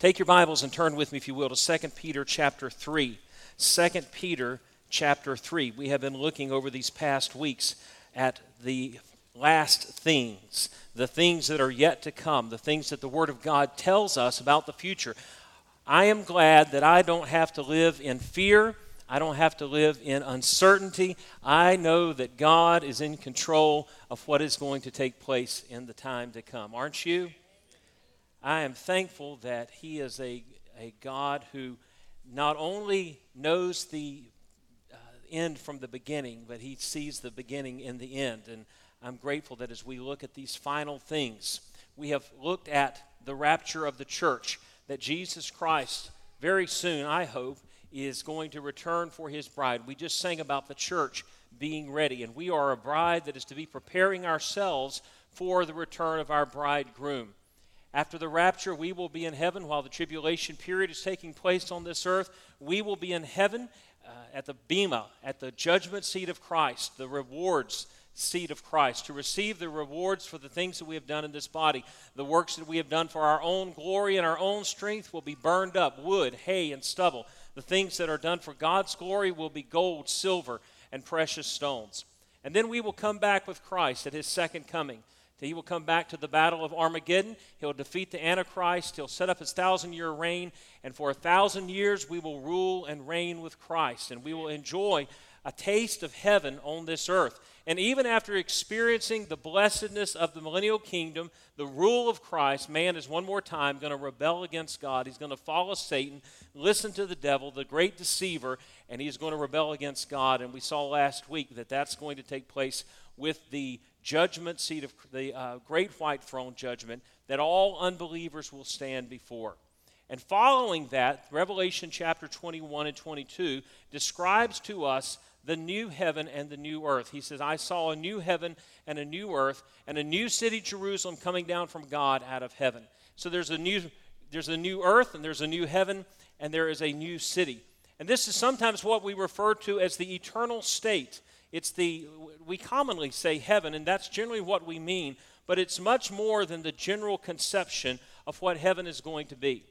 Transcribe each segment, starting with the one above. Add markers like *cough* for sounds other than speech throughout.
Take your Bibles and turn with me, if you will, to 2 Peter chapter 3. 2 Peter chapter 3. We have been looking over these past weeks at the last things, the things that are yet to come, the things that the Word of God tells us about the future. I am glad that I don't have to live in fear. I don't have to live in uncertainty. I know that God is in control of what is going to take place in the time to come. Aren't you? I am thankful that He is a, a God who not only knows the uh, end from the beginning, but He sees the beginning in the end. And I'm grateful that as we look at these final things, we have looked at the rapture of the church that Jesus Christ very soon, I hope, is going to return for his bride. We just sang about the church being ready, and we are a bride that is to be preparing ourselves for the return of our bridegroom. After the rapture, we will be in heaven while the tribulation period is taking place on this earth. We will be in heaven uh, at the Bema, at the judgment seat of Christ, the rewards seat of Christ, to receive the rewards for the things that we have done in this body. The works that we have done for our own glory and our own strength will be burned up wood, hay, and stubble. The things that are done for God's glory will be gold, silver, and precious stones. And then we will come back with Christ at his second coming. He will come back to the battle of Armageddon. He'll defeat the Antichrist. He'll set up his thousand year reign. And for a thousand years, we will rule and reign with Christ. And we will enjoy a taste of heaven on this earth. And even after experiencing the blessedness of the millennial kingdom, the rule of Christ, man is one more time going to rebel against God. He's going to follow Satan, listen to the devil, the great deceiver, and he's going to rebel against God. And we saw last week that that's going to take place with the judgment seat of the uh, great white throne judgment that all unbelievers will stand before. And following that, Revelation chapter 21 and 22 describes to us the new heaven and the new earth. He says, I saw a new heaven and a new earth and a new city, Jerusalem, coming down from God out of heaven. So there's a new, there's a new earth and there's a new heaven and there is a new city. And this is sometimes what we refer to as the eternal state. It's the, we commonly say heaven, and that's generally what we mean, but it's much more than the general conception of what heaven is going to be.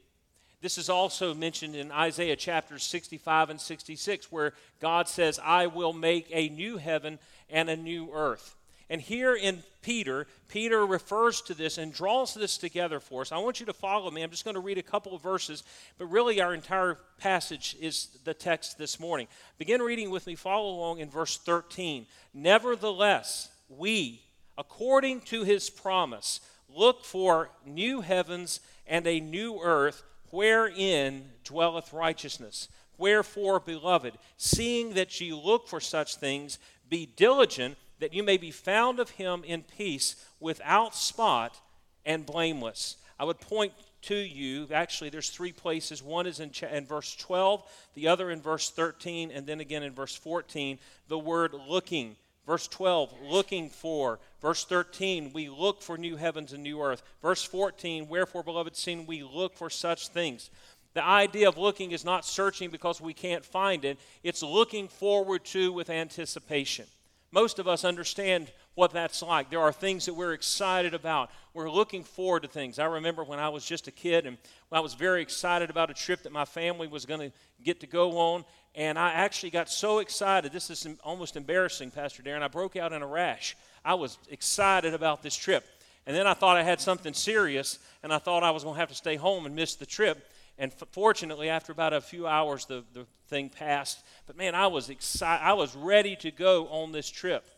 This is also mentioned in Isaiah chapters 65 and 66, where God says, I will make a new heaven and a new earth. And here in Peter, Peter refers to this and draws this together for us. I want you to follow me. I'm just going to read a couple of verses, but really our entire passage is the text this morning. Begin reading with me, follow along in verse 13. Nevertheless, we, according to his promise, look for new heavens and a new earth wherein dwelleth righteousness. Wherefore, beloved, seeing that ye look for such things, be diligent that you may be found of him in peace, without spot and blameless. I would point to you, actually, there's three places. One is in, in verse 12, the other in verse 13, and then again in verse 14, the word looking Verse 12, looking for. Verse 13, we look for new heavens and new earth. Verse 14, wherefore, beloved, seeing we look for such things. The idea of looking is not searching because we can't find it, it's looking forward to with anticipation. Most of us understand what that's like. There are things that we're excited about. We're looking forward to things. I remember when I was just a kid and I was very excited about a trip that my family was going to get to go on, and I actually got so excited. This is almost embarrassing, Pastor Darren. I broke out in a rash. I was excited about this trip. And then I thought I had something serious, and I thought I was going to have to stay home and miss the trip. And f- fortunately, after about a few hours, the, the thing passed. But man, I was excited. I was ready to go on this trip.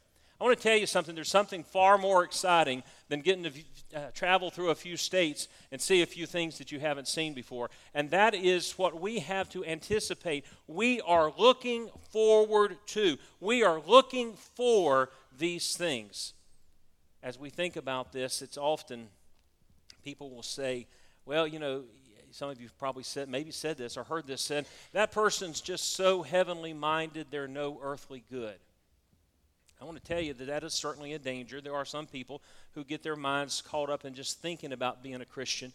I want to tell you something. There's something far more exciting than getting to uh, travel through a few states and see a few things that you haven't seen before. And that is what we have to anticipate. We are looking forward to. We are looking for these things. As we think about this, it's often people will say, well, you know, some of you probably said, maybe said this or heard this said, that person's just so heavenly minded, they're no earthly good. I want to tell you that that is certainly a danger. There are some people who get their minds caught up in just thinking about being a Christian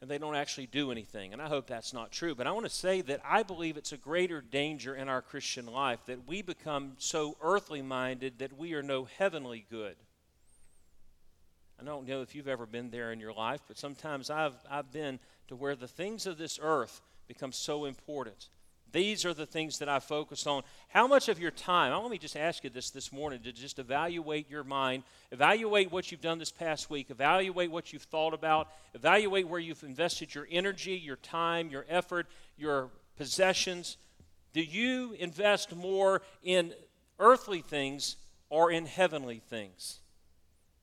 and they don't actually do anything. And I hope that's not true. But I want to say that I believe it's a greater danger in our Christian life that we become so earthly minded that we are no heavenly good. I don't know if you've ever been there in your life, but sometimes I've, I've been to where the things of this earth become so important. These are the things that I focus on. How much of your time, let me just ask you this this morning to just evaluate your mind, evaluate what you've done this past week, evaluate what you've thought about, evaluate where you've invested your energy, your time, your effort, your possessions. Do you invest more in earthly things or in heavenly things?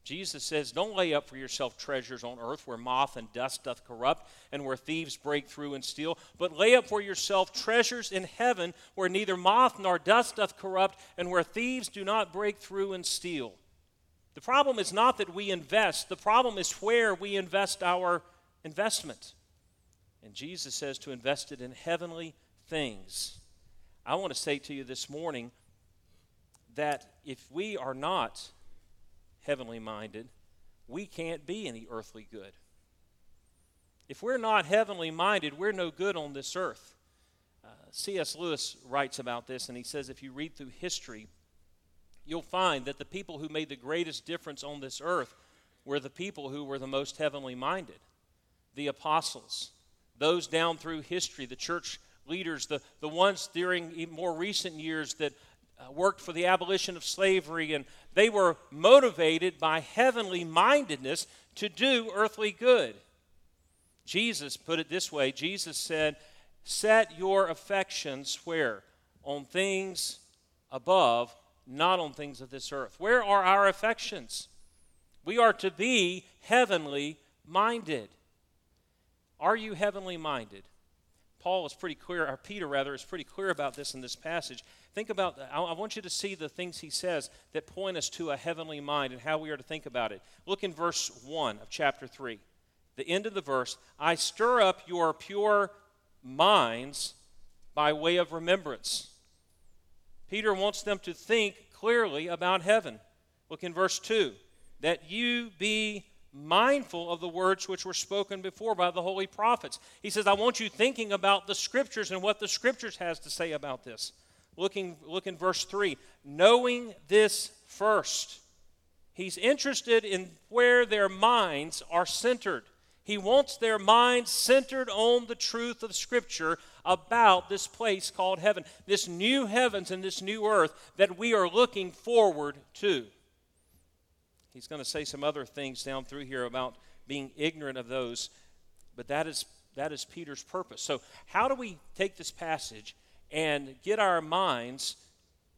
Jesus says, Don't lay up for yourself treasures on earth where moth and dust doth corrupt and where thieves break through and steal, but lay up for yourself treasures in heaven where neither moth nor dust doth corrupt and where thieves do not break through and steal. The problem is not that we invest, the problem is where we invest our investment. And Jesus says to invest it in heavenly things. I want to say to you this morning that if we are not heavenly minded, we can't be any earthly good. If we're not heavenly minded, we're no good on this earth. Uh, C.S. Lewis writes about this, and he says if you read through history, you'll find that the people who made the greatest difference on this earth were the people who were the most heavenly minded the apostles, those down through history, the church leaders, the, the ones during more recent years that uh, worked for the abolition of slavery, and they were motivated by heavenly mindedness to do earthly good. Jesus put it this way Jesus said, Set your affections where? On things above, not on things of this earth. Where are our affections? We are to be heavenly minded. Are you heavenly minded? Paul is pretty clear, or Peter rather, is pretty clear about this in this passage. Think about, I want you to see the things he says that point us to a heavenly mind and how we are to think about it. Look in verse 1 of chapter 3. The end of the verse I stir up your pure minds by way of remembrance. Peter wants them to think clearly about heaven. Look in verse 2 that you be mindful of the words which were spoken before by the holy prophets. He says, I want you thinking about the scriptures and what the scriptures has to say about this. Looking, look in verse 3. Knowing this first. He's interested in where their minds are centered. He wants their minds centered on the truth of Scripture about this place called heaven, this new heavens and this new earth that we are looking forward to. He's going to say some other things down through here about being ignorant of those, but that is, that is Peter's purpose. So, how do we take this passage and get our minds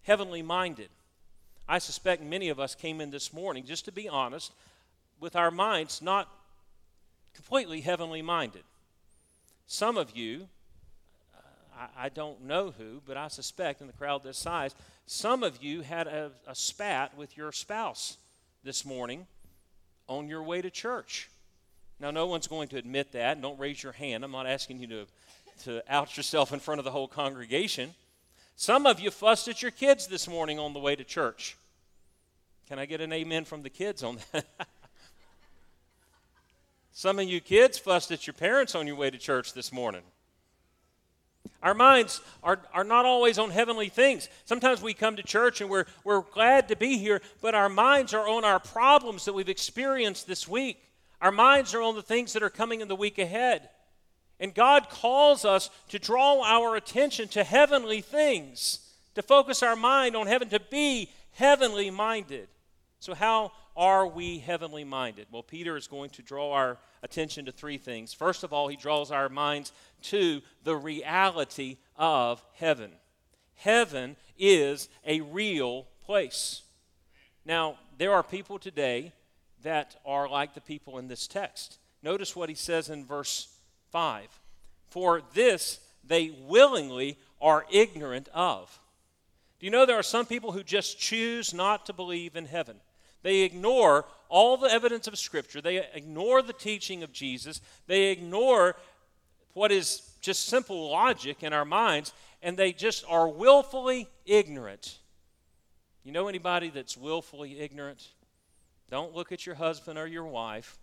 heavenly minded. I suspect many of us came in this morning, just to be honest, with our minds not completely heavenly minded. Some of you, uh, I, don't know who, but I suspect in the crowd this size, some of you had a, a spat with your spouse this morning on your way to church. Now, no one's going to admit that. Don't raise your hand. I'm not asking you to to out yourself in front of the whole congregation. Some of you fussed at your kids this morning on the way to church. Can I get an amen from the kids on that? *laughs* Some of you kids fussed at your parents on your way to church this morning. Our minds are, are not always on heavenly things. Sometimes we come to church and we're, we're glad to be here, but our minds are on our problems that we've experienced this week. Our minds are on the things that are coming in the week ahead. And God calls us to draw our attention to heavenly things, to focus our mind on heaven, to be heavenly minded. So, how are we heavenly minded? Well, Peter is going to draw our attention to three things. First of all, he draws our minds to the reality of heaven. Heaven is a real place. Now, there are people today that are like the people in this text. Notice what he says in verse 5. For this they willingly are ignorant of. Do you know there are some people who just choose not to believe in heaven? They ignore all the evidence of Scripture, they ignore the teaching of Jesus, they ignore what is just simple logic in our minds, and they just are willfully ignorant. You know anybody that's willfully ignorant? Don't look at your husband or your wife.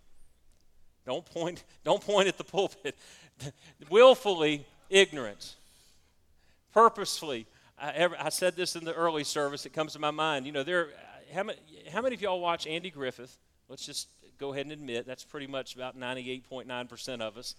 Don't point, *laughs* don't point at the pulpit. *laughs* Willfully ignorant. Purposefully. I, ever, I, said this in the early service. It comes to my mind. You know, there. How many, how many of y'all watch Andy Griffith? Let's just go ahead and admit that's pretty much about 98.9% of us.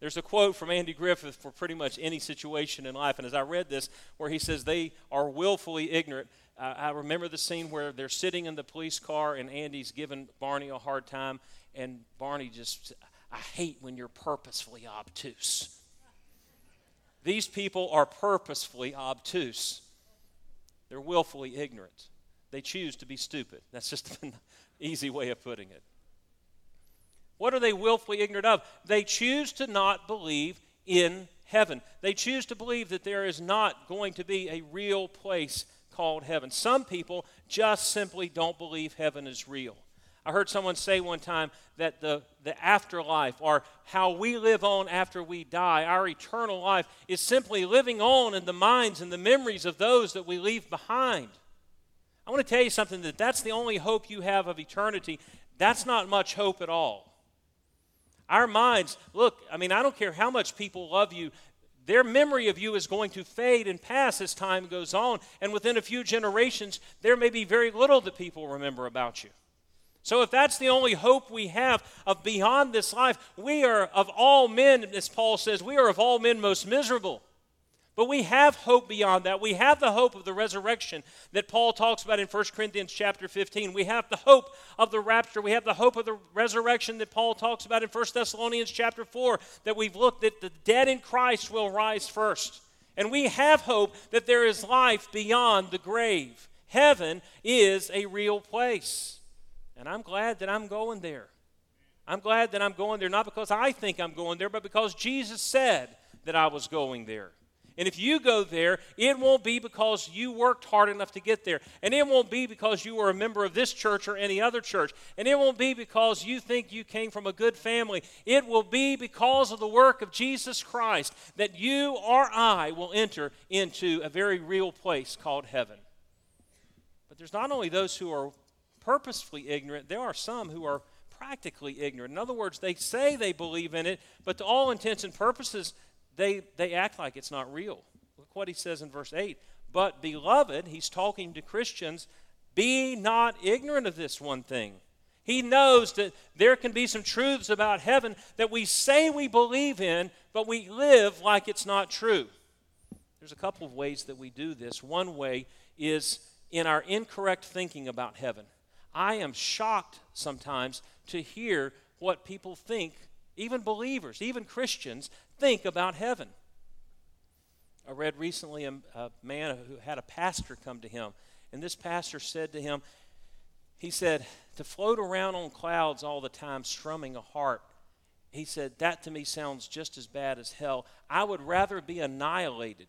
There's a quote from Andy Griffith for pretty much any situation in life. And as I read this, where he says they are willfully ignorant, uh, I remember the scene where they're sitting in the police car and Andy's giving Barney a hard time. And Barney just, I hate when you're purposefully obtuse. These people are purposefully obtuse, they're willfully ignorant. They choose to be stupid. That's just *laughs* an easy way of putting it. What are they willfully ignorant of? They choose to not believe in heaven. They choose to believe that there is not going to be a real place called heaven. Some people just simply don't believe heaven is real. I heard someone say one time that the, the afterlife, or how we live on after we die, our eternal life, is simply living on in the minds and the memories of those that we leave behind. I want to tell you something that that's the only hope you have of eternity. That's not much hope at all. Our minds, look, I mean, I don't care how much people love you, their memory of you is going to fade and pass as time goes on. And within a few generations, there may be very little that people remember about you. So, if that's the only hope we have of beyond this life, we are of all men, as Paul says, we are of all men most miserable. But we have hope beyond that. We have the hope of the resurrection that Paul talks about in 1 Corinthians chapter 15. We have the hope of the rapture. We have the hope of the resurrection that Paul talks about in 1 Thessalonians chapter 4 that we've looked at the dead in Christ will rise first. And we have hope that there is life beyond the grave. Heaven is a real place. And I'm glad that I'm going there. I'm glad that I'm going there not because I think I'm going there, but because Jesus said that I was going there. And if you go there, it won't be because you worked hard enough to get there. And it won't be because you were a member of this church or any other church. And it won't be because you think you came from a good family. It will be because of the work of Jesus Christ that you or I will enter into a very real place called heaven. But there's not only those who are purposefully ignorant, there are some who are practically ignorant. In other words, they say they believe in it, but to all intents and purposes, they, they act like it's not real. Look what he says in verse 8. But, beloved, he's talking to Christians, be not ignorant of this one thing. He knows that there can be some truths about heaven that we say we believe in, but we live like it's not true. There's a couple of ways that we do this. One way is in our incorrect thinking about heaven. I am shocked sometimes to hear what people think, even believers, even Christians, think about heaven. I read recently a, a, man who had a pastor come to him, and this pastor said to him, he said, to float around on clouds all the time, strumming a harp, he said, that to me sounds just as bad as hell. I would rather be annihilated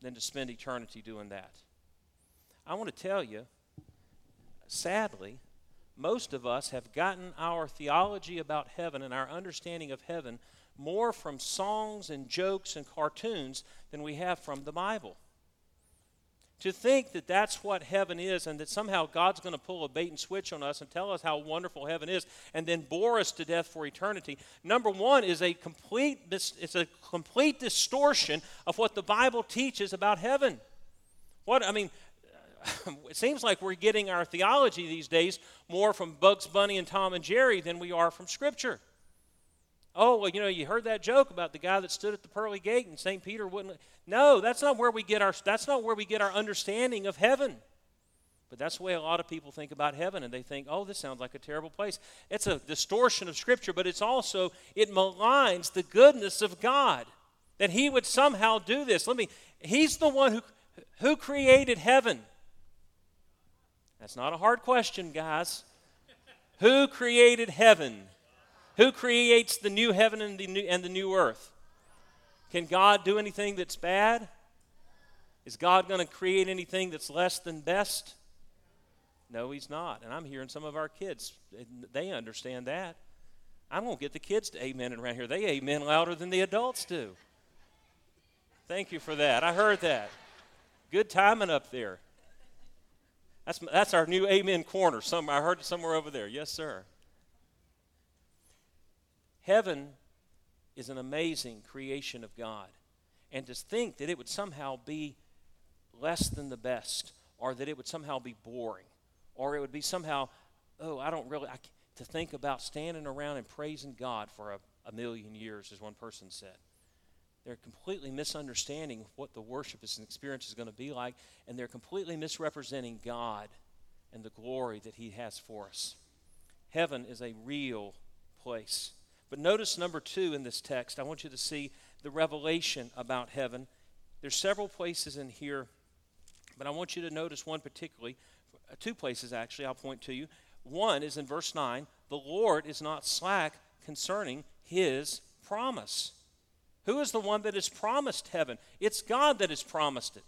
than to spend eternity doing that. I want to tell you, sadly, most of us have gotten our theology about heaven and our understanding of heaven more from songs and jokes and cartoons than we have from the Bible. To think that that's what heaven is and that somehow God's going to pull a bait and switch on us and tell us how wonderful heaven is and then bore us to death for eternity. Number 1 is a complete it's a complete distortion of what the Bible teaches about heaven. What I mean *laughs* it seems like we're getting our theology these days more from Bugs Bunny and Tom and Jerry than we are from Scripture. Oh, well, you know, you heard that joke about the guy that stood at the pearly gate and St. Peter wouldn't. No, that's not where we get our that's not where we get our understanding of heaven. But that's the way a lot of people think about heaven, and they think, oh, this sounds like a terrible place. It's a distortion of Scripture, but it's also, it maligns the goodness of God that He would somehow do this. Let me, He's the one who, who created heaven. That's not a hard question, guys. who created heaven? Who creates the new heaven and the new, and the new earth? Can God do anything that's bad? Is God going to create anything that's less than best? No, He's not. And I'm hearing some of our kids, they understand that. I'm going to get the kids to amen around here. They amen louder than the adults do. Thank you for that. I heard that. Good timing up there. That's, that's our new amen corner. Some, I heard it somewhere over there. Yes, sir. Heaven is an amazing creation of God. And to think that it would somehow be less than the best, or that it would somehow be boring, or it would be somehow, oh, I don't really, I, to think about standing around and praising God for a a million years, as one person said. They're completely misunderstanding what the worship and experience is going to be like, and they're completely misrepresenting God and the glory that He has for us. Heaven is a real place. But notice number two in this text, I want you to see the revelation about heaven. There's several places in here, but I want you to notice one particularly, uh, two places actually, I'll point to you. One is in verse 9 the Lord is not slack concerning his promise. Who is the one that has promised heaven? It's God that has promised it.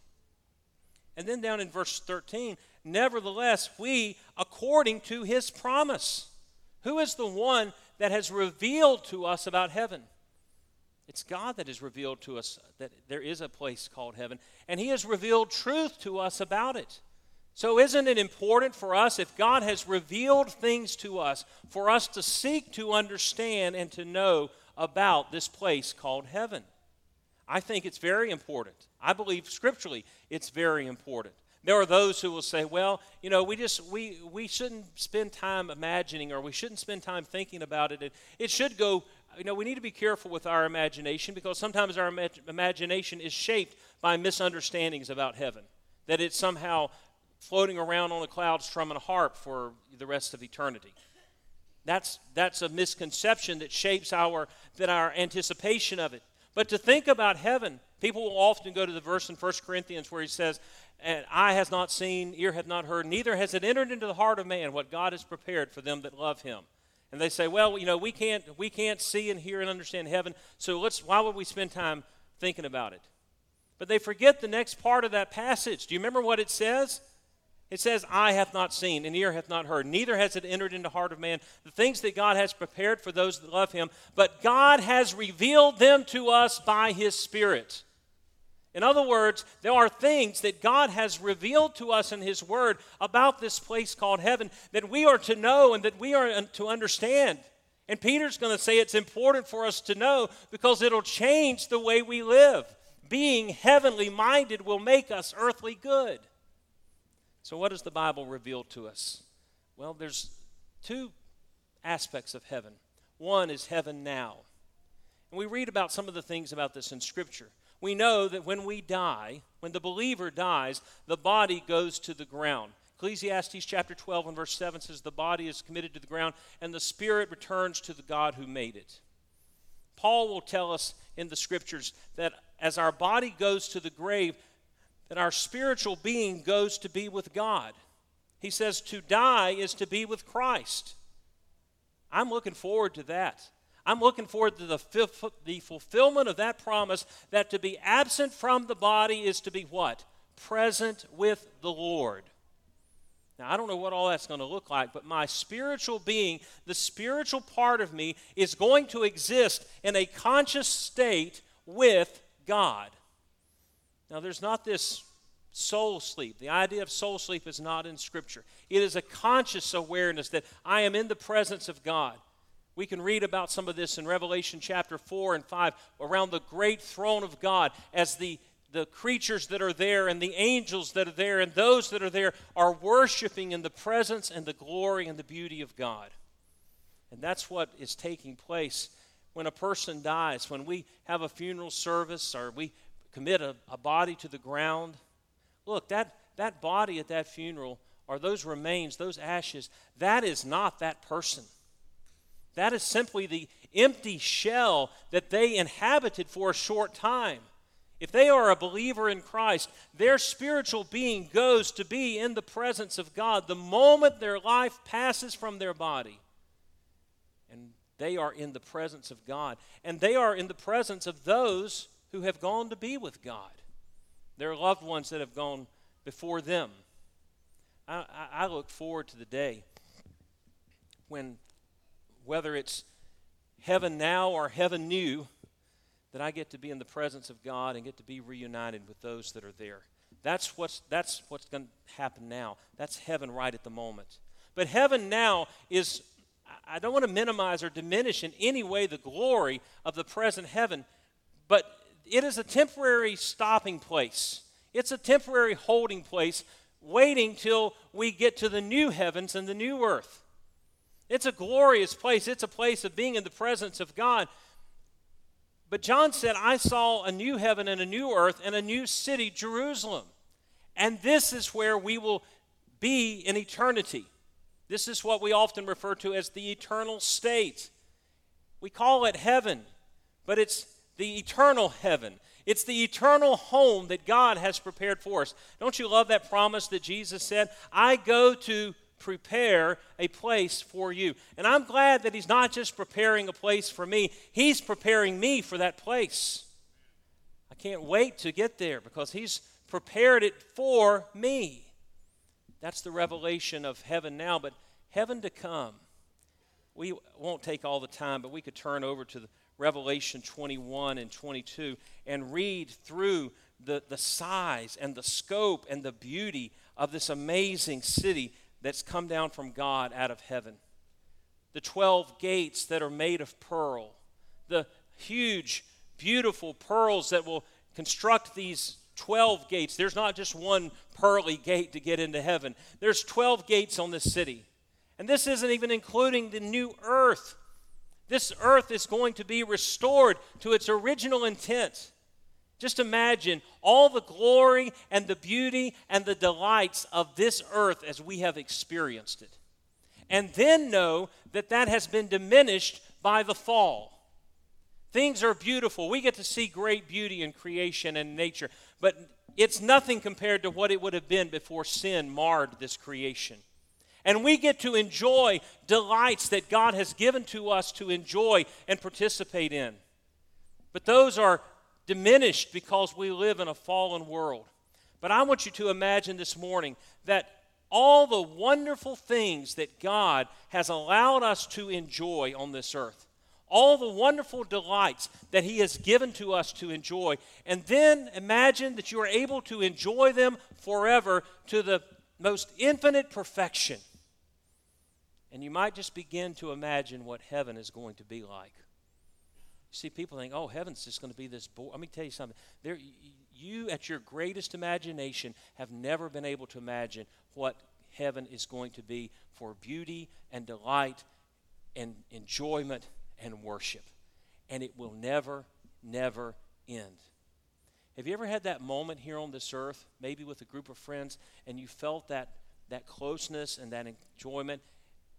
And then down in verse 13, nevertheless, we, according to his promise. Who is the one that has revealed to us about heaven? It's God that has revealed to us that there is a place called heaven, and He has revealed truth to us about it. So, isn't it important for us, if God has revealed things to us, for us to seek to understand and to know about this place called heaven. I think it's very important. I believe scripturally it's very important. There are those who will say, well, you know, we just we we shouldn't spend time imagining or we shouldn't spend time thinking about it. It, it should go you know, we need to be careful with our imagination because sometimes our ima- imagination is shaped by misunderstandings about heaven. That it's somehow floating around on a cloud strumming a harp for the rest of eternity. That's, that's a misconception that shapes our, that our anticipation of it. But to think about heaven, people will often go to the verse in 1 Corinthians where he says, and eye has not seen, ear hath not heard, neither has it entered into the heart of man what God has prepared for them that love him. And they say, well, you know, we can't, we can't see and hear and understand heaven, so let's, why would we spend time thinking about it? But they forget the next part of that passage. Do you remember what it says? It says, Eye hath not seen, and ear hath not heard, neither has it entered into the heart of man the things that God has prepared for those that love him, but God has revealed them to us by his Spirit. In other words, there are things that God has revealed to us in his word about this place called heaven that we are to know and that we are to understand. And Peter's going to say it's important for us to know because it'll change the way we live. Being heavenly minded will make us earthly good. So, what does the Bible reveal to us? Well, there's two aspects of heaven. One is heaven now. And we read about some of the things about this in Scripture. We know that when we die, when the believer dies, the body goes to the ground. Ecclesiastes chapter 12 and verse 7 says, The body is committed to the ground, and the spirit returns to the God who made it. Paul will tell us in the scriptures that as our body goes to the grave, that our spiritual being goes to be with God. He says to die is to be with Christ. I'm looking forward to that. I'm looking forward to the, the fulfillment of that promise that to be absent from the body is to be what? Present with the Lord. Now, I don't know what all that's going to look like, but my spiritual being, the spiritual part of me, is going to exist in a conscious state with God. Now, there's not this soul sleep. The idea of soul sleep is not in Scripture. It is a conscious awareness that I am in the presence of God. We can read about some of this in Revelation chapter 4 and 5 around the great throne of God as the, the creatures that are there and the angels that are there and those that are there are worshiping in the presence and the glory and the beauty of God. And that's what is taking place when a person dies, when we have a funeral service or we commit a, a body to the ground. Look, that, that body at that funeral, or those remains, those ashes, that is not that person. That is simply the empty shell that they inhabited for a short time. If they are a believer in Christ, their spiritual being goes to be in the presence of God the moment their life passes from their body. And they are in the presence of God. And they are in the presence of those who have gone to be with God, their loved ones that have gone before them. I, I, look forward to the day when, whether it's heaven now or heaven new, that I get to be in the presence of God and get to be reunited with those that are there. That's what's, that's what's going to happen now. That's heaven right at the moment. But heaven now is, I don't want to minimize or diminish in any way the glory of the present heaven, but it is a temporary stopping place. It's a temporary holding place, waiting till we get to the new heavens and the new earth. It's a glorious place. It's a place of being in the presence of God. But John said, I saw a new heaven and a new earth and a new city, Jerusalem. And this is where we will be in eternity. This is what we often refer to as the eternal state. We call it heaven, but it's the eternal heaven. It's the eternal home that God has prepared for us. Don't you love that promise that Jesus said? I go to prepare a place for you. And I'm glad that He's not just preparing a place for me, He's preparing me for that place. I can't wait to get there because He's prepared it for me. That's the revelation of heaven now, but heaven to come. We won't take all the time, but we could turn over to the Revelation 21 and 22 and read through the, the size and the scope and the beauty of this amazing city that's come down from God out of heaven. The 12 gates that are made of pearl, the huge, beautiful pearls that will construct these 12 gates. There's not just one pearly gate to get into heaven, there's 12 gates on this city. And this isn't even including the new earth. This earth is going to be restored to its original intent. Just imagine all the glory and the beauty and the delights of this earth as we have experienced it. And then know that that has been diminished by the fall. Things are beautiful. We get to see great beauty in creation and nature, but it's nothing compared to what it would have been before sin marred this creation. And we get to enjoy delights that God has given to us to enjoy and participate in. But those are diminished because we live in a fallen world. But I want you to imagine this morning that all the wonderful things that God has allowed us to enjoy on this earth, all the wonderful delights that He has given to us to enjoy, and then imagine that you are able to enjoy them forever to the most infinite perfection. And you might just begin to imagine what heaven is going to be like. See, people think, oh, heaven's just going to be this. Bo-. Let me tell you something. There, you, at your greatest imagination, have never been able to imagine what heaven is going to be for beauty and delight and enjoyment and worship. And it will never, never end. Have you ever had that moment here on this earth, maybe with a group of friends, and you felt that, that closeness and that enjoyment,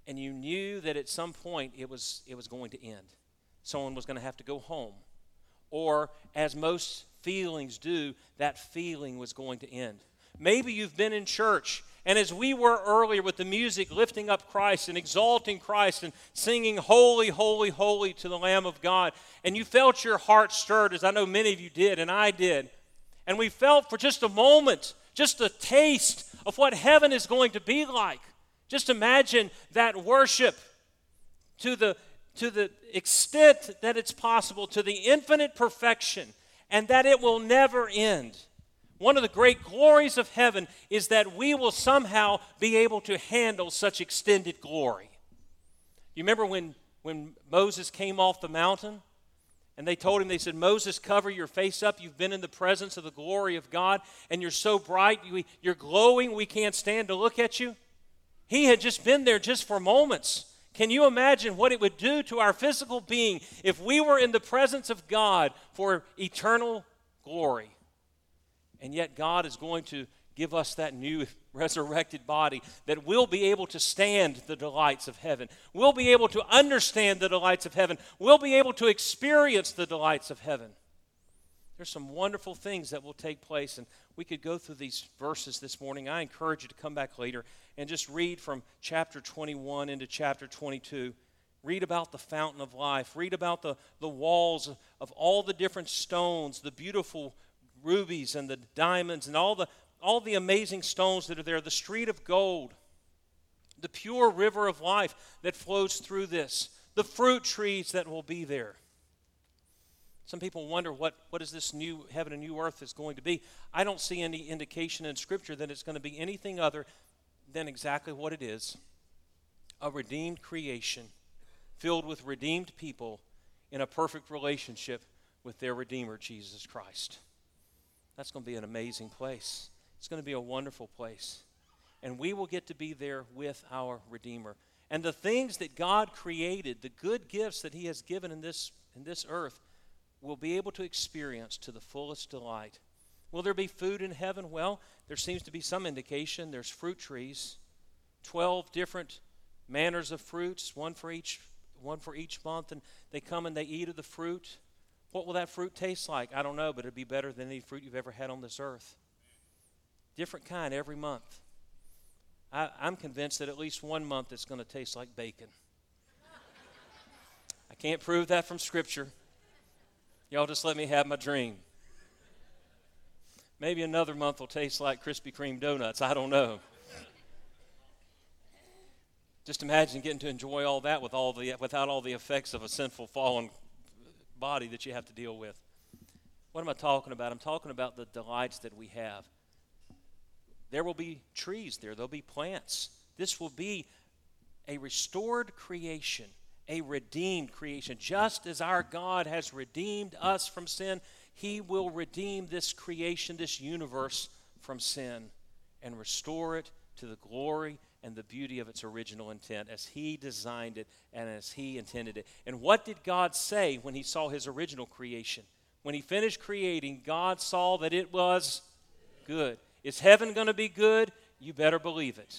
and you knew that at some point it was, it was going to end? Someone was going to have to go home. Or, as most feelings do, that feeling was going to end. Maybe you've been in church, and as we were earlier with the music lifting up Christ and exalting Christ and singing, Holy, Holy, Holy to the Lamb of God, and you felt your heart stirred, as I know many of you did, and I did. And we felt for just a moment, just a taste of what heaven is going to be like. Just imagine that worship to the to the extent that it's possible, to the infinite perfection, and that it will never end. One of the great glories of heaven is that we will somehow be able to handle such extended glory. You remember when, when Moses came off the mountain? And they told him, they said, Moses, cover your face up. You've been in the presence of the glory of God, and you're so bright, you're glowing, we can't stand to look at you. He had just been there just for moments. Can you imagine what it would do to our physical being if we were in the presence of God for eternal glory? And yet, God is going to give us that new *laughs* resurrected body that we'll be able to stand the delights of heaven. We'll be able to understand the delights of heaven. We'll be able to experience the delights of heaven. There's some wonderful things that will take place, and we could go through these verses this morning. I encourage you to come back later and just read from chapter 21 into chapter 22. Read about the fountain of life. Read about the, the walls of all the different stones, the beautiful rubies and the diamonds, and all the, all the amazing stones that are there, the street of gold, the pure river of life that flows through this, the fruit trees that will be there. Some people wonder what, what is this new heaven and new earth is going to be. I don't see any indication in Scripture that it's going to be anything other than exactly what it is a redeemed creation filled with redeemed people in a perfect relationship with their Redeemer, Jesus Christ. That's going to be an amazing place. It's going to be a wonderful place. And we will get to be there with our Redeemer. And the things that God created, the good gifts that He has given in this, in this earth, will be able to experience to the fullest delight. Will there be food in heaven? Well, there seems to be some indication. There's fruit trees, 12 different manners of fruits, one for each one for each month and they come and they eat of the fruit. What will that fruit taste like? I don't know, but it'd be better than any fruit you've ever had on this earth. Different kind every month. I, am convinced that at least one month it's going to taste like bacon. I can't prove that from Scripture. Y'all just let me have my dream. Maybe another month will taste like Krispy Kreme donuts. I don't know. Just imagine getting to enjoy all that with all the, without all the effects of a sinful, fallen body that you have to deal with. What am I talking about? I'm talking about the delights that we have. There will be trees there, there'll be plants. This will be a restored creation, a redeemed creation. Just as our God has redeemed us from sin, he will redeem this creation, this universe from sin, and restore it to the glory and the beauty of its original intent as He designed it and as He intended it. And what did God say when He saw His original creation? When He finished creating, God saw that it was good. Is heaven going to be good? You better believe it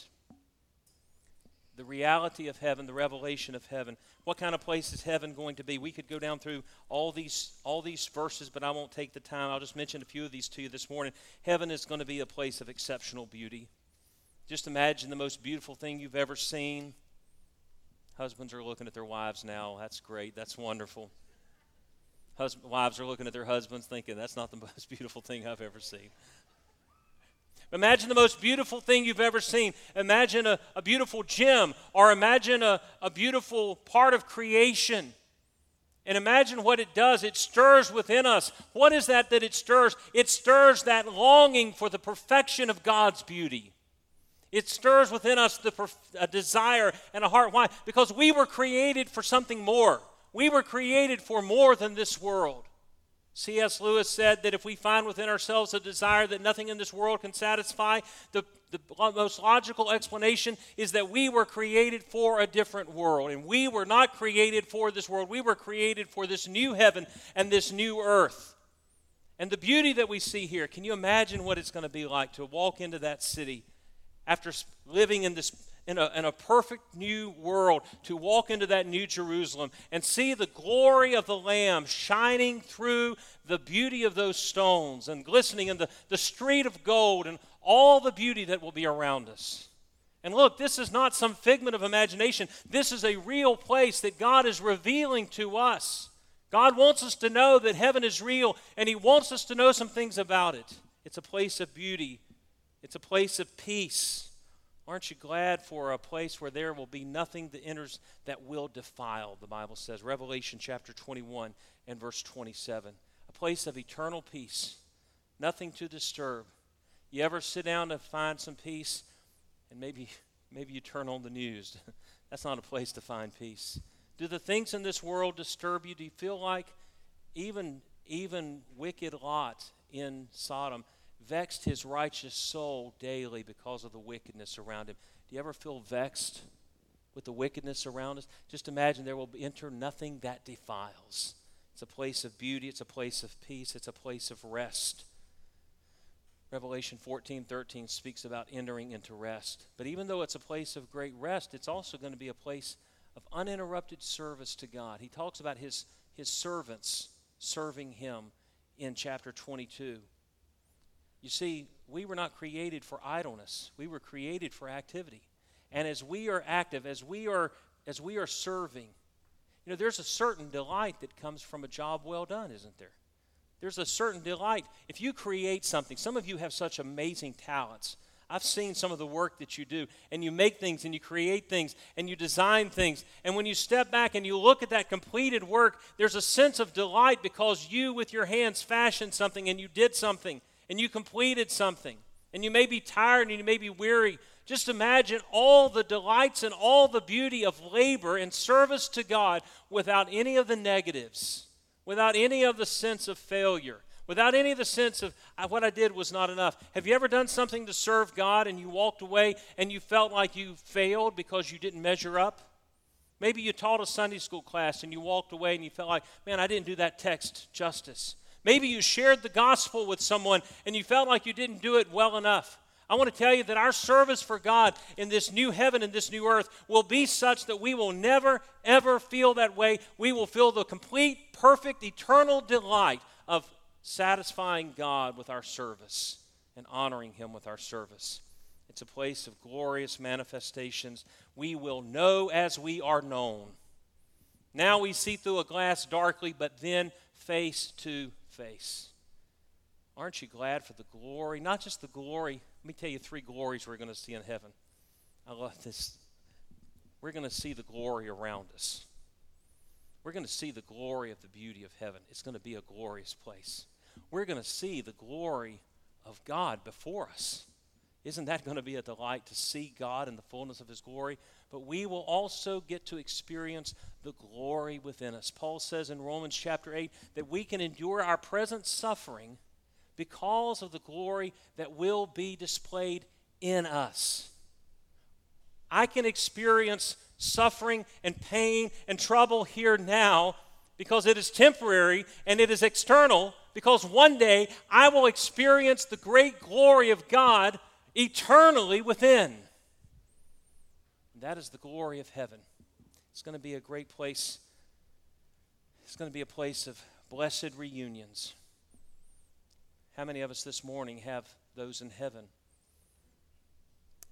the reality of heaven, the revelation of heaven. What kind of place is heaven going to be? We could go down through all these all these verses, but I won't take the time. I'll just mention a few of these to you this morning. Heaven is going to be a place of exceptional beauty. Just imagine the most beautiful thing you've ever seen. Husbands are looking at their wives now. That's great. That's wonderful. Husband, wives are looking at their husbands thinking, that's not the *laughs* most beautiful thing I've ever seen. Imagine the most beautiful thing you've ever seen. Imagine a, a beautiful gem, or imagine a, a beautiful part of creation. And imagine what it does. It stirs within us. What is that that it stirs? It stirs that longing for the perfection of God's beauty. It stirs within us the perf- a desire and a heart. Why? Because we were created for something more. We were created for more than this world. C.S. Lewis said that if we find within ourselves a desire that nothing in this world can satisfy, the, the most logical explanation is that we were created for a different world. And we were not created for this world. We were created for this new heaven and this new earth. And the beauty that we see here, can you imagine what it's going to be like to walk into that city after living in this in a, in a perfect new world to walk into that new Jerusalem and see the glory of the Lamb shining through the beauty of those stones and glistening in the, the street of gold and all the beauty that will be around us. And look, this is not some figment of imagination. This is a real place that God is revealing to us. God wants us to know that heaven is real, and He wants us to know some things about it. It's a place of beauty, it's a place of peace. Aren't you glad for a place where there will be nothing that enters that will defile, the Bible says. Revelation chapter 21 and verse 27. A place of eternal peace, nothing to disturb. You ever sit down to find some peace and maybe maybe you turn on the news. *laughs* That's not a place to find peace. Do the things in this world disturb you? Do you feel like even even wicked Lot in Sodom vexed his righteous soul daily because of the wickedness around him. Do you ever feel vexed with the wickedness around us? Just imagine there will enter nothing that defiles. It's a place of beauty, it's a place of peace, it's a place of rest. Revelation 14 13 speaks about entering into rest. But even though it's a place of great rest, it's also going to be a place of uninterrupted service to God. He talks about his, his servants serving him in chapter 22. You see, we were not created for idleness. We were created for activity. And as we are active, as we are as we are serving, you know, there's a certain delight that comes from a job well done, isn't there? There's a certain delight. If you create something, some of you have such amazing talents. I've seen some of the work that you do, and you make things and you create things and you design things. And when you step back and you look at that completed work, there's a sense of delight because you, with your hands, fashioned something and you did something and you completed something, and you may be tired and you may be weary, just imagine all the delights and all the beauty of labor and service to God without any of the negatives, without any of the sense of failure, without any of the sense of what I did was not enough. Have you ever done something to serve God and you walked away and you felt like you failed because you didn't measure up? Maybe you taught a Sunday school class and you walked away and you felt like, man, I didn't do that text justice. Maybe you shared the gospel with someone and you felt like you didn't do it well enough. I want to tell you that our service for God in this new heaven and this new earth will be such that we will never, ever feel that way. We will feel the complete, perfect, eternal delight of satisfying God with our service and honoring Him with our service. It's a place of glorious manifestations. We will know as we are known. Now we see through a glass darkly, but then face to face. Aren't you glad for the glory? Not just the glory. Let me tell you three glories we're going to see in heaven. I love this. We're going to see the glory around us. We're going to see the glory of the beauty of heaven. It's going to be a glorious place. We're going to see the glory of God before us. Isn't that going to be a delight to see God in the fullness of His glory? But we will also get to experience the glory within us. Paul says in Romans chapter 8 that we can endure our present suffering because of the glory that will be displayed in us. I can experience suffering and pain and trouble here now because it is temporary and it is external, because one day I will experience the great glory of God eternally within. That is the glory of heaven. It's going to be a great place. It's going to be a place of blessed reunions. How many of us this morning have those in heaven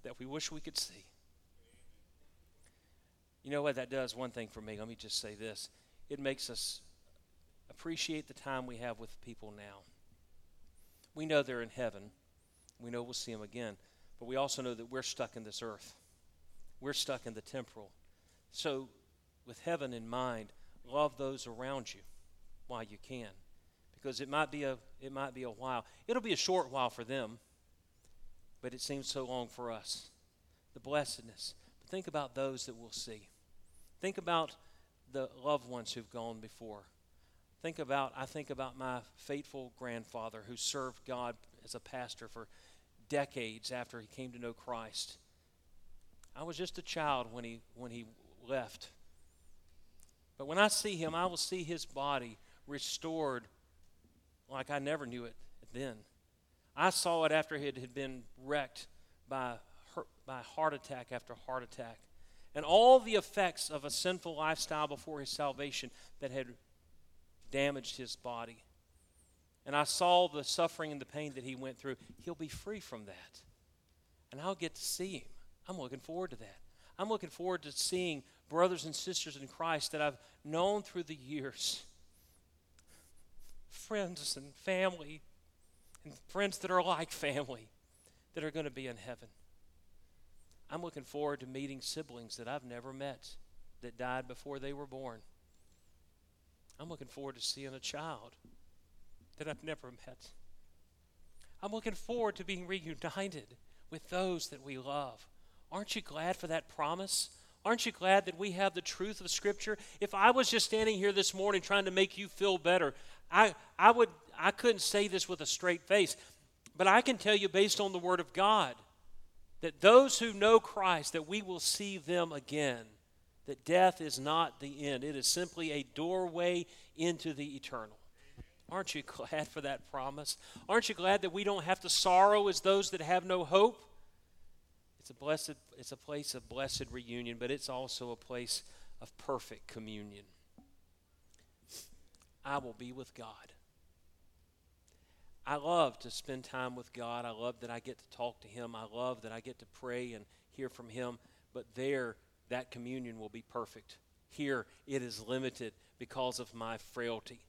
that we wish we could see? You know what that does? One thing for me, let me just say this it makes us appreciate the time we have with people now. We know they're in heaven, we know we'll see them again, but we also know that we're stuck in this earth, we're stuck in the temporal. So, with heaven in mind, love those around you while you can because it might be a it might be a while. It'll be a short while for them, but it seems so long for us. The blessedness. But think about those that we'll see. Think about the loved ones who've gone before. Think about I think about my faithful grandfather who served God as a pastor for decades after he came to know Christ. I was just a child when he when he left. But when I see him, I will see his body restored like I never knew it then. I saw it after it had been wrecked by, by heart attack after heart attack. And all the effects of a sinful lifestyle before his salvation that had damaged his body. And I saw the suffering and the pain that he went through. He'll be free from that. And I'll get to see him. I'm looking forward to that. I'm looking forward to seeing brothers and sisters in Christ that I've known through the years friends and family and friends that are like family that are going to be in heaven. I'm looking forward to meeting siblings that I've never met that died before they were born. I'm looking forward to seeing a child that I've never met. I'm looking forward to being reunited with those that we love. Aren't you glad for that promise? Aren't you glad that we have the truth of Scripture? If I was just standing here this morning trying to make you feel better, I, I, would, I couldn't say this with a straight face, but I can tell you based on the Word of God that those who know Christ, that we will see them again. That death is not the end, it is simply a doorway into the eternal. Aren't you *laughs* glad for that promise? Aren't you glad that we don't have to sorrow as those that have no hope? It's a blessed it's a place of blessed reunion, but it's also a place of perfect communion. I will be with God. I love to spend time with God. I love that I get to talk to Him. I love that I get to pray and hear from Him. But there, that communion will be perfect. Here, it is limited because of my frailty.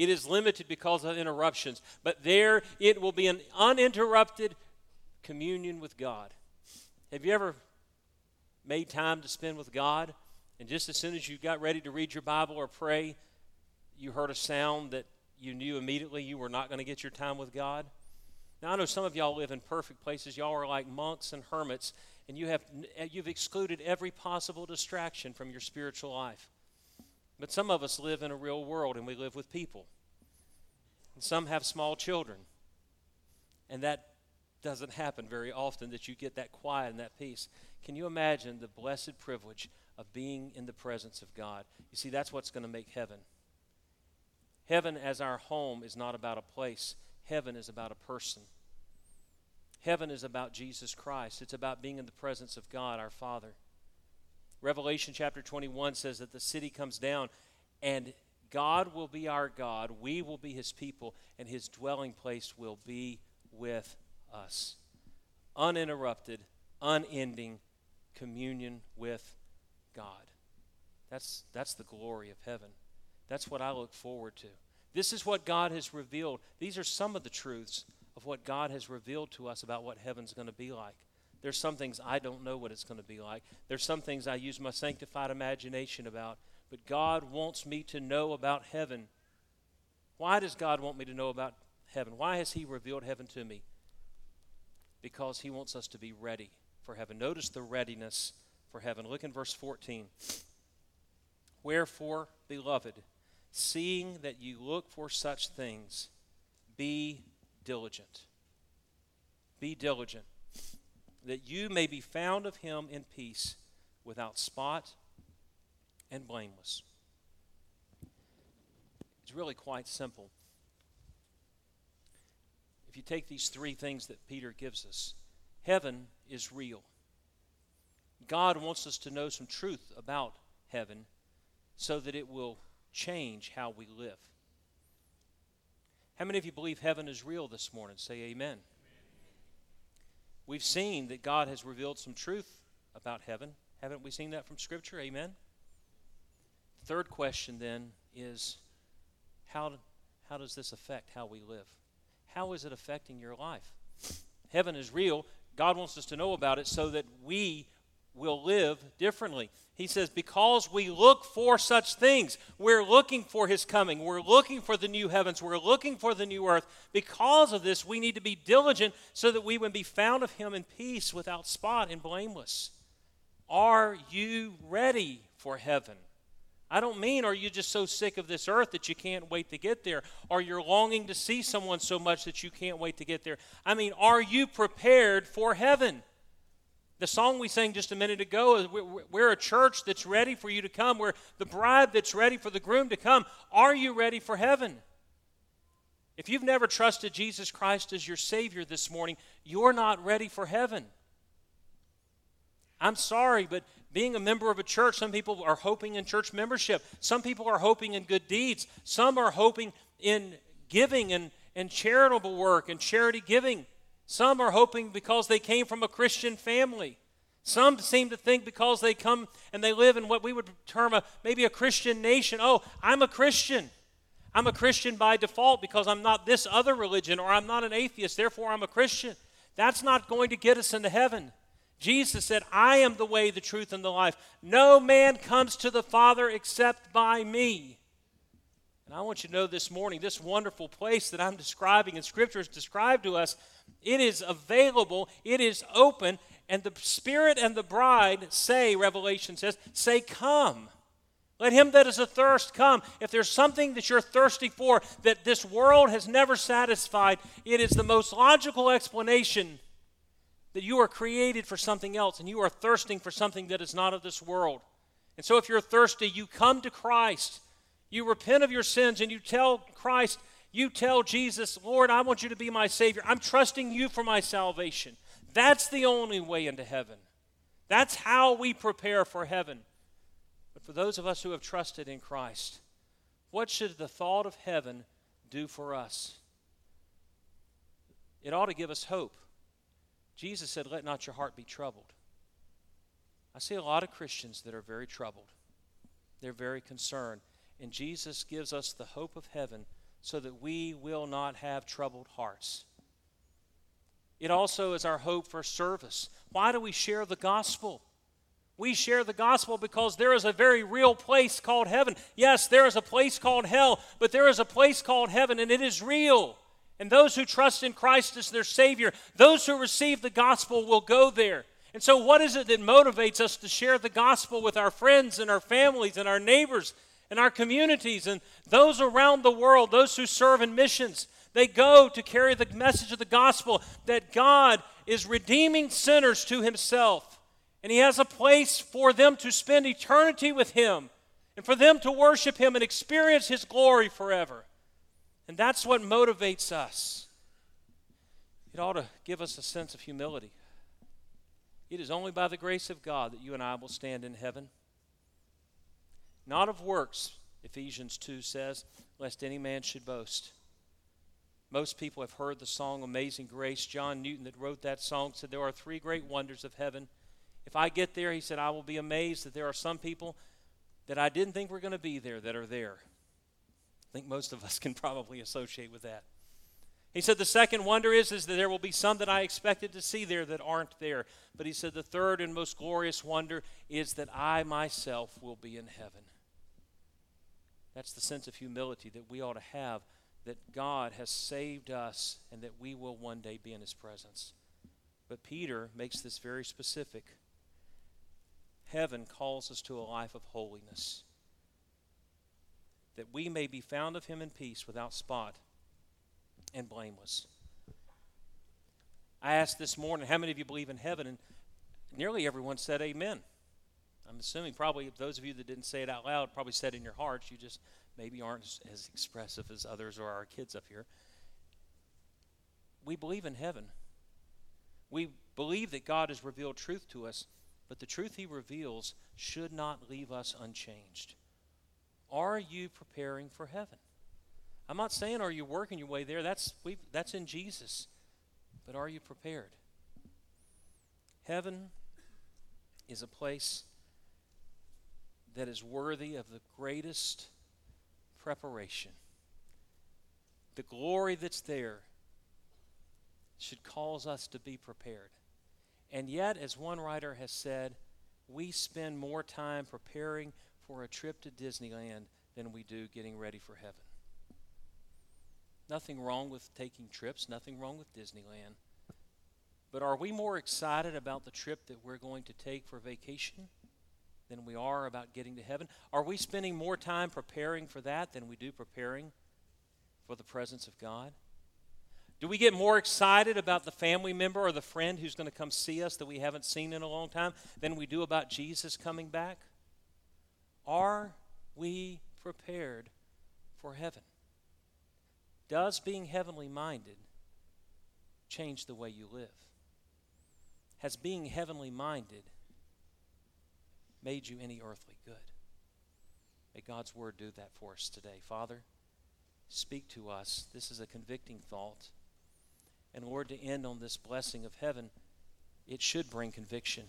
It is limited because of interruptions. But there, it will be an uninterrupted communion with God. Have you ever made time to spend with God? And just as soon as you got ready to read your Bible or pray, you heard a sound that you knew immediately you were not going to get your time with God? Now, I know some of y'all live in perfect places. Y'all are like monks and hermits, and you have, you've excluded every possible distraction from your spiritual life. But some of us live in a real world, and we live with people. And some have small children. And that doesn't happen very often that you get that quiet and that peace. Can you imagine the blessed privilege of being in the presence of God. You see, that's what's going to make heaven. Heaven as our home is not about a place, heaven is about a person. Heaven is about Jesus Christ. It's about being in the presence of God, our Father. Revelation chapter 21 says that the city comes down and God will be our God, we will be his people, and his dwelling place will be with us. Uninterrupted, unending communion with God. That's, that's the glory of heaven. That's what I look forward to. This is what God has revealed. These are some of the truths of what God has revealed to us about what heaven's going to be like. There's some things I don't know what it's going to be like. There's some things I use my sanctified imagination about. But God wants me to know about heaven. Why does God want me to know about heaven? Why has He revealed heaven to me? Because He wants us to be ready for heaven. Notice the readiness for heaven. Look in verse 14. Wherefore, beloved, seeing that you look for such things, be diligent. Be diligent, that you may be found of him in peace, without spot and blameless. It's really quite simple. If you take these three things that Peter gives us, heaven is real. God wants us to know some truth about heaven so that it will change how we live. How many of you believe heaven is real this morning? Say amen. We've seen that God has revealed some truth about heaven. Haven't we seen that from Scripture? Amen. Third question then is how, how does this affect how we live? How is it affecting your life? Heaven is real. God wants us to know about it so that we will live differently. He says, because we look for such things, we're looking for His coming, we're looking for the new heavens, we're looking for the new earth. Because of this, we need to be diligent so that we would be found of Him in peace, without spot and blameless. Are you ready for heaven? I don't mean are you just so sick of this earth that you can't wait to get there, or you're longing to see someone so much that you can't wait to get there. I mean, are you prepared for heaven? The song we sang just a minute ago is We're a church that's ready for you to come. We're the bride that's ready for the groom to come. Are you ready for heaven? If you've never trusted Jesus Christ as your Savior this morning, you're not ready for heaven. I'm sorry, but being a member of a church, some people are hoping in church membership. Some people are hoping in good deeds. Some are hoping in giving and, and charitable work and charity giving. Some are hoping because they came from a Christian family. Some seem to think because they come and they live in what we would term a maybe a Christian nation. Oh, I'm a Christian. I'm a Christian by default because I'm not this other religion or I'm not an atheist, therefore I'm a Christian. That's not going to get us into heaven. Jesus said, I am the way, the truth, and the life. No man comes to the Father except by me. And I want you to know this morning, this wonderful place that I'm describing and Scripture has described to us, it is available, it is open, and the Spirit and the bride say, Revelation says, say, Come. Let him that is athirst come. If there's something that you're thirsty for that this world has never satisfied, it is the most logical explanation that you are created for something else and you are thirsting for something that is not of this world. And so if you're thirsty, you come to Christ you repent of your sins and you tell Christ, you tell Jesus, Lord, I want you to be my Savior. I'm trusting you for my salvation. That's the only way into heaven. That's how we prepare for heaven. But for those of us who have trusted in Christ, what should the thought of heaven do for us? It ought to give us hope. Jesus said, Let not your heart be troubled. I see a lot of Christians that are very troubled, they're very concerned. And Jesus gives us the hope of heaven so that we will not have troubled hearts. It also is our hope for service. Why do we share the gospel? We share the gospel because there is a very real place called heaven. Yes, there is a place called hell, but there is a place called heaven, and it is real. And those who trust in Christ as their Savior, those who receive the gospel will go there. And so, what is it that motivates us to share the gospel with our friends and our families and our neighbors and our communities and those around the world, those who serve in missions. They go to carry the message of the gospel that God is redeeming sinners to himself And He has a place for them to spend eternity with Him and for them to worship Him and experience His glory forever. And that's what motivates us. It ought to give us a sense of humility. It is only by the grace of God that you and I will stand in heaven. Not of works, Ephesians 2 says, lest any man should boast. Most people have heard the song Amazing Grace. John Newton, that wrote that song, said there are three great wonders of heaven. If I get there, he said, I will be amazed that there are some people that I didn't think were going to be there that are there. I think most of us *laughs* can probably associate with that. He said the second wonder is, is that there will be some that I expected to see there that aren't there. But he said the third and most glorious wonder is that I myself will be in heaven. That's the sense of humility that we ought to have that God has saved us and that we will one day be in his presence. But Peter makes this very specific. Heaven calls us to a life of holiness, that we may be found of him in peace without spot and blameless. I asked this morning, how many of you believe in heaven? And nearly everyone said amen. I'm assuming probably those of you that didn't say it out loud probably said in your hearts. You just maybe aren't as expressive as others or our kids up here. We believe in heaven. We believe that God has revealed truth to us, but the truth He reveals should not leave us unchanged. Are you preparing for heaven? I'm not saying are you working your way there. That's we that's in Jesus. But are you prepared? Heaven is a place that is worthy of the greatest preparation. The glory that's there should cause us to be prepared. And yet, as one writer has said, we spend more time preparing for a trip to Disneyland than we do getting ready for heaven. Nothing wrong with taking trips, nothing wrong with Disneyland. But are we more excited about the trip that we're going to take for vacation than we are about getting to heaven? Are we spending more time preparing for that than we do preparing for the presence of God? Do we get more excited about the family member or the friend who's going to come see us that we haven't seen in a long time than we do about Jesus coming back? Are we prepared for heaven? Does being heavenly minded change the way you live? Has being heavenly minded made you any earthly good. May God's word do that for us today. Father, speak to us. This is a convicting thought. And Lord, to end on this blessing of heaven, it should bring conviction.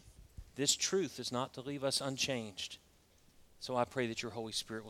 This truth is not to leave us unchanged. So I pray that your Holy Spirit will speak.